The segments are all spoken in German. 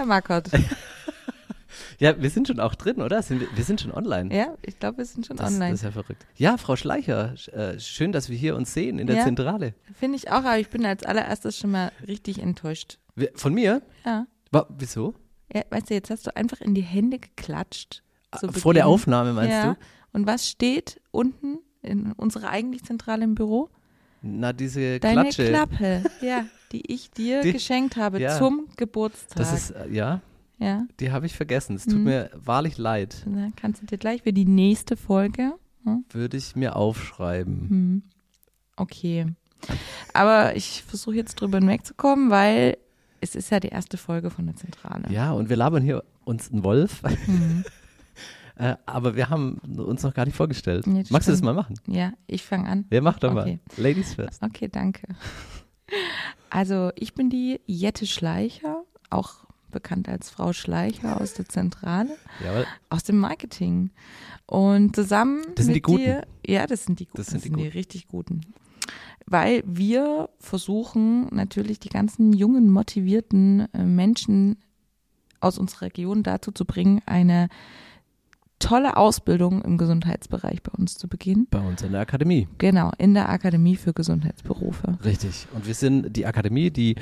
Herr Markert. Ja, wir sind schon auch drin, oder? Sind wir, wir sind schon online. Ja, ich glaube, wir sind schon Das, online. das ist ja verrückt. Ja, Frau Schleicher, sch- äh, schön, dass wir hier uns sehen in der Ja. Zentrale. Finde ich auch, aber ich bin als allererstes schon mal richtig enttäuscht. Wir, von mir? Ja. Wa- wieso? ja. Weißt du, jetzt hast du einfach in die Hände geklatscht. zu Ah, Vor der Beginn. Aufnahme, meinst ja. du? Und was steht unten in unserer eigentlich Zentrale im Büro? Na, diese Deine Klatsche. Klappe, ja, die ich dir Die- geschenkt habe ja. zum Geburtstag. Das ist, äh, ja, ja, die habe ich vergessen. Es tut Mhm. mir wahrlich leid. dann kannst du dir gleich für die nächste Folge. Hm? Würde ich mir aufschreiben. Hm. Okay. Aber ich versuche jetzt drüber hinwegzukommen, weil es ist ja die erste Folge von der Zentrale. Ja, und wir labern hier uns einen Wolf. Mhm. äh, aber wir haben uns noch gar nicht vorgestellt. Nee, das Magst du das mal machen? Ja, ich fange an. Wer macht doch Okay. mal? Ladies first. Okay, danke. Also, ich bin die Jette Schleicher, auch bekannt als Frau Schleicher aus der Zentrale, Jawohl. aus dem Marketing. Und zusammen Das sind mit die Guten. dir, ja, das sind die Guten, Das sind die die richtig Guten. Weil wir versuchen natürlich die ganzen jungen, motivierten äh, Menschen aus unserer Region dazu zu bringen, eine tolle Ausbildung im Gesundheitsbereich bei uns zu beginnen. Bei uns in der Akademie. Genau, in der Akademie für Gesundheitsberufe. Richtig. Und wir sind die Akademie, die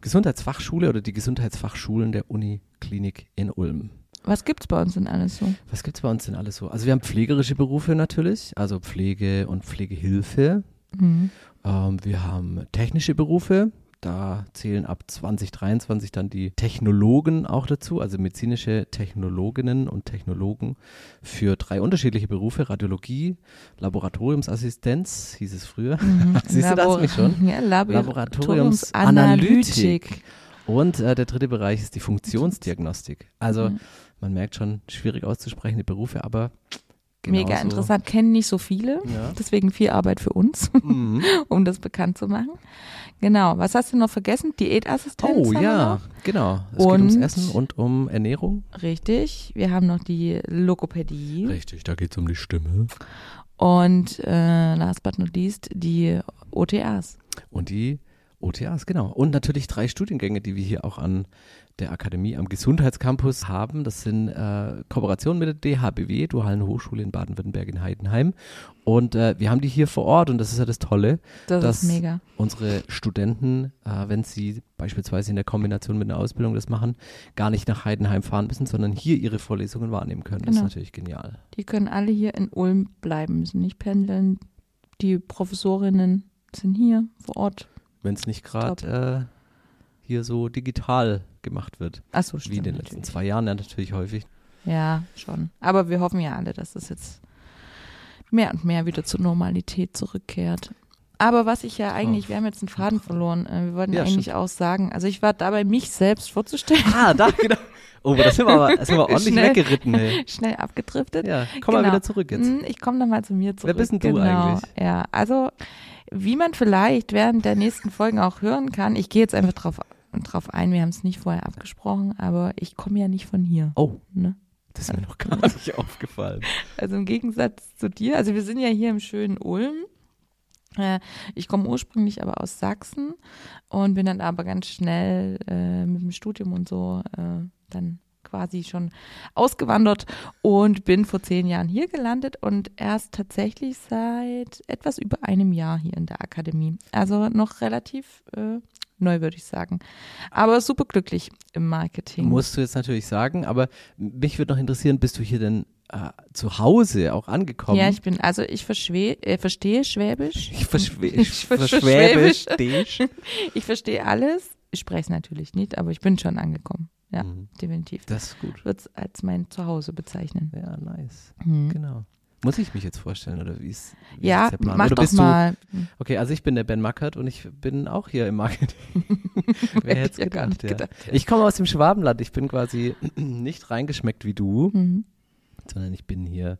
Gesundheitsfachschule oder die Gesundheitsfachschulen der Uniklinik in Ulm. Was gibt's bei uns denn alles so? Was gibt's bei uns denn alles so? Also wir haben pflegerische Berufe natürlich, also Pflege und Pflegehilfe. Mhm. Ähm, wir haben technische Berufe. Da zählen ab 2023 dann die Technologen auch dazu, also medizinische Technologinnen und Technologen für drei unterschiedliche Berufe. Radiologie, Laboratoriumsassistenz hieß es früher. Siehst du, da hast du mich schon. Ja, Labor Laboratoriumsanalytik. Und äh, der dritte Bereich ist die Funktionsdiagnostik. Also Mhm. man merkt schon, schwierig auszusprechende Berufe, aber Mega genauso- interessant, kennen nicht so viele. Ja. Deswegen viel Arbeit für uns, Mhm. um das bekannt zu machen. Genau. Was hast du noch vergessen? Diätassistenz. Oh ja, genau. Es geht ums Und- Essen und um Ernährung. Richtig. Wir haben noch die Logopädie. Richtig, da geht es um die Stimme. Und äh, last but not least die OTAs. Und die OTAs, genau. Und natürlich drei Studiengänge, die wir hier auch an der Akademie am Gesundheitscampus haben. Das sind äh, Kooperationen mit der DHBW, Dualen Hochschule in Baden-Württemberg in Heidenheim. Und äh, wir haben die hier vor Ort und das ist ja das Tolle. Das, Das- ist mega. unsere Studenten, äh, wenn sie beispielsweise in der Kombination mit einer Ausbildung das machen, gar nicht nach Heidenheim fahren müssen, sondern hier ihre Vorlesungen wahrnehmen können. Das ist Genau. natürlich genial. Die können alle hier in Ulm bleiben, müssen nicht pendeln. Die Professorinnen sind hier vor Ort. Wenn es nicht gerade äh, hier so digital gemacht wird, Achso, wie stimmt. in den letzten natürlich. zwei Jahren ja natürlich häufig. Ja, schon. Aber wir hoffen ja alle, dass das jetzt mehr und mehr wieder zur Normalität zurückkehrt. Aber was ich ja eigentlich, wir haben jetzt einen Faden verloren. Äh, Wir wollten Ja, eigentlich auch sagen, also ich war dabei, mich selbst vorzustellen, Ah, da, genau. Oh, aber das sind wir aber, das sind wir ordentlich Schnell. weggeritten. Hey. schnell abgedriftet. Ja, komm mal Genau. wieder zurück jetzt. Hm, Ich komme nochmal zu mir zurück. Wer bist denn du genau. eigentlich? Ja, also wie man vielleicht während der nächsten Folgen auch hören kann, ich gehe jetzt einfach drauf, drauf ein, wir haben es nicht vorher abgesprochen, aber ich komme ja nicht von hier. Oh, Ne? das ist mir noch gar nicht aufgefallen. Also im Gegensatz zu dir, also wir sind ja hier im schönen Ulm. Äh, Ich komme ursprünglich aber aus Sachsen und bin dann aber ganz schnell äh, mit dem Studium und so äh, dann quasi schon ausgewandert und bin vor zehn Jahren hier gelandet und erst tatsächlich seit etwas über einem Jahr hier in der Akademie. Also noch relativ äh, neu, würde ich sagen. Aber super glücklich im Marketing. Musst du jetzt natürlich sagen, aber mich würde noch interessieren, bist du hier denn äh, zu Hause auch angekommen? ja, ich bin, also ich äh, verstehe Schwäbisch. ich verschwä Ich ich ver- verschwäbisch dich. Ich verstehe alles. Ich spreche es natürlich nicht, aber ich bin schon angekommen. Ja, Mhm. definitiv. Das ist gut. Würde es als mein Zuhause bezeichnen. Ja, nice. Mhm. Genau. Muss ich mich jetzt vorstellen oder wie ist wie Ja, ist mach oder doch mal. Du, okay, also ich bin der Ben Mackert und ich bin auch hier im Marketing. Wer Hätte hätte ich ja gar nicht ja. gedacht. Ich komme aus dem Schwabenland. Ich bin quasi nicht reingeschmeckt wie du, Mhm. Sondern ich bin hier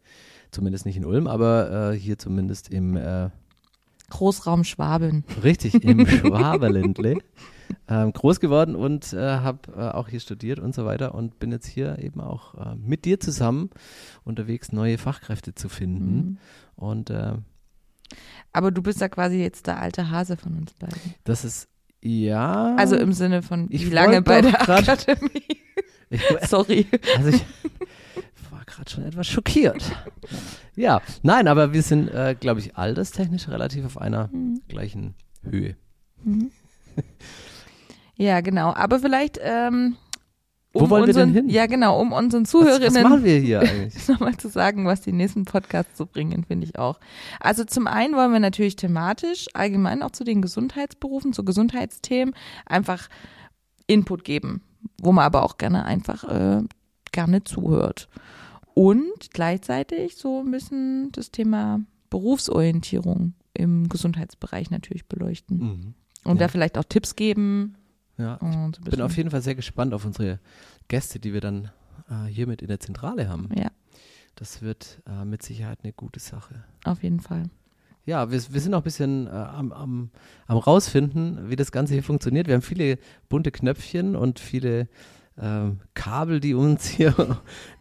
zumindest nicht in Ulm, aber äh, hier zumindest im äh, Großraum Schwaben. richtig im Schwaberländle ähm, groß geworden und äh, habe äh, auch hier studiert und so weiter und bin jetzt hier eben auch äh, mit dir zusammen unterwegs, neue Fachkräfte zu finden. Mhm. Und äh, Aber du bist ja quasi jetzt der alte Hase von uns beiden. das ist ja. Also im Sinne von Ich wie lange bei der grad- Akademie. Ich, Sorry. also ich gerade schon etwas schockiert. Ja, nein, aber wir sind, äh, glaube ich, alterstechnisch relativ auf einer Mhm. gleichen Höhe. Ja, genau. Aber vielleicht, ähm, Wo wollen wir denn unseren, hin? Ja, genau, um unseren Was, was machen Zuhörerinnen wir hier eigentlich? nochmal zu sagen, was die nächsten Podcasts so bringen, finde ich auch. Also zum einen wollen wir natürlich thematisch, allgemein auch zu den Gesundheitsberufen, zu Gesundheitsthemen, einfach Input geben, wo man aber auch gerne einfach äh, gerne zuhört. Und gleichzeitig so ein bisschen das Thema Berufsorientierung im Gesundheitsbereich natürlich beleuchten. Mhm. Und Ja. da vielleicht auch Tipps geben. Ja, ich bin auf jeden Fall sehr gespannt auf unsere Gäste, die wir dann äh, hier mit in der Zentrale haben. Ja, Das wird äh, mit Sicherheit eine gute Sache. auf jeden Fall. Ja, wir, wir sind noch ein bisschen äh, am, am, am rausfinden, wie das Ganze hier funktioniert. Wir haben viele bunte Knöpfchen und viele ähm, Kabel, die uns hier,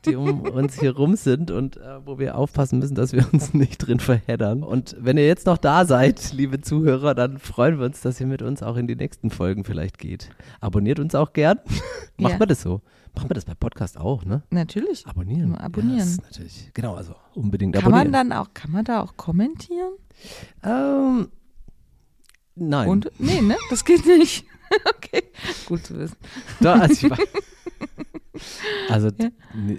die um uns hier rum sind und äh, wo wir aufpassen müssen, dass wir uns nicht drin verheddern. Und wenn ihr jetzt noch da seid, liebe Zuhörer, dann freuen wir uns, dass ihr mit uns auch in die nächsten Folgen vielleicht geht. Abonniert uns auch gern. Macht Ja. man das so? Macht man das bei Podcast auch, ne? Natürlich. Abonnieren. Immer abonnieren. Ist natürlich. Genau, also unbedingt Kann abonnieren. man dann auch, kann man da auch kommentieren? Ähm, nein. Und nee, ne? Das geht nicht. okay, gut zu wissen. Da, also, war, also Ja.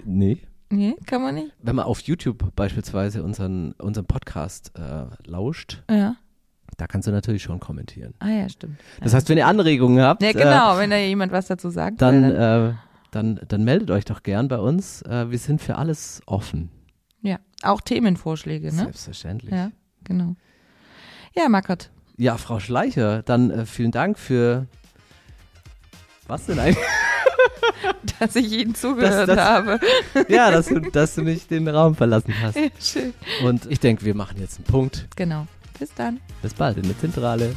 nee. Nee, kann man nicht. Wenn man auf YouTube beispielsweise unseren, unseren Podcast äh, lauscht, Ja. da kannst du natürlich schon kommentieren. Ah ja, stimmt. Das heißt, wenn ihr Anregungen habt, Ja, äh, genau, wenn da jemand was dazu sagt. dann, will, dann, äh, dann, dann meldet euch doch gern bei uns. Äh, wir sind für alles offen. ja, auch Themenvorschläge, ne? Selbstverständlich. Ja, genau. Ja, Markert. Ja, Frau Schleicher, dann äh, vielen Dank für was denn eigentlich? Dass ich Ihnen zugehört das- habe. ja, dass du, dass du nicht den Raum verlassen hast. Ja, schön. Und ich denke, wir machen jetzt einen Punkt. Genau. Bis dann. Bis bald in der Zentrale.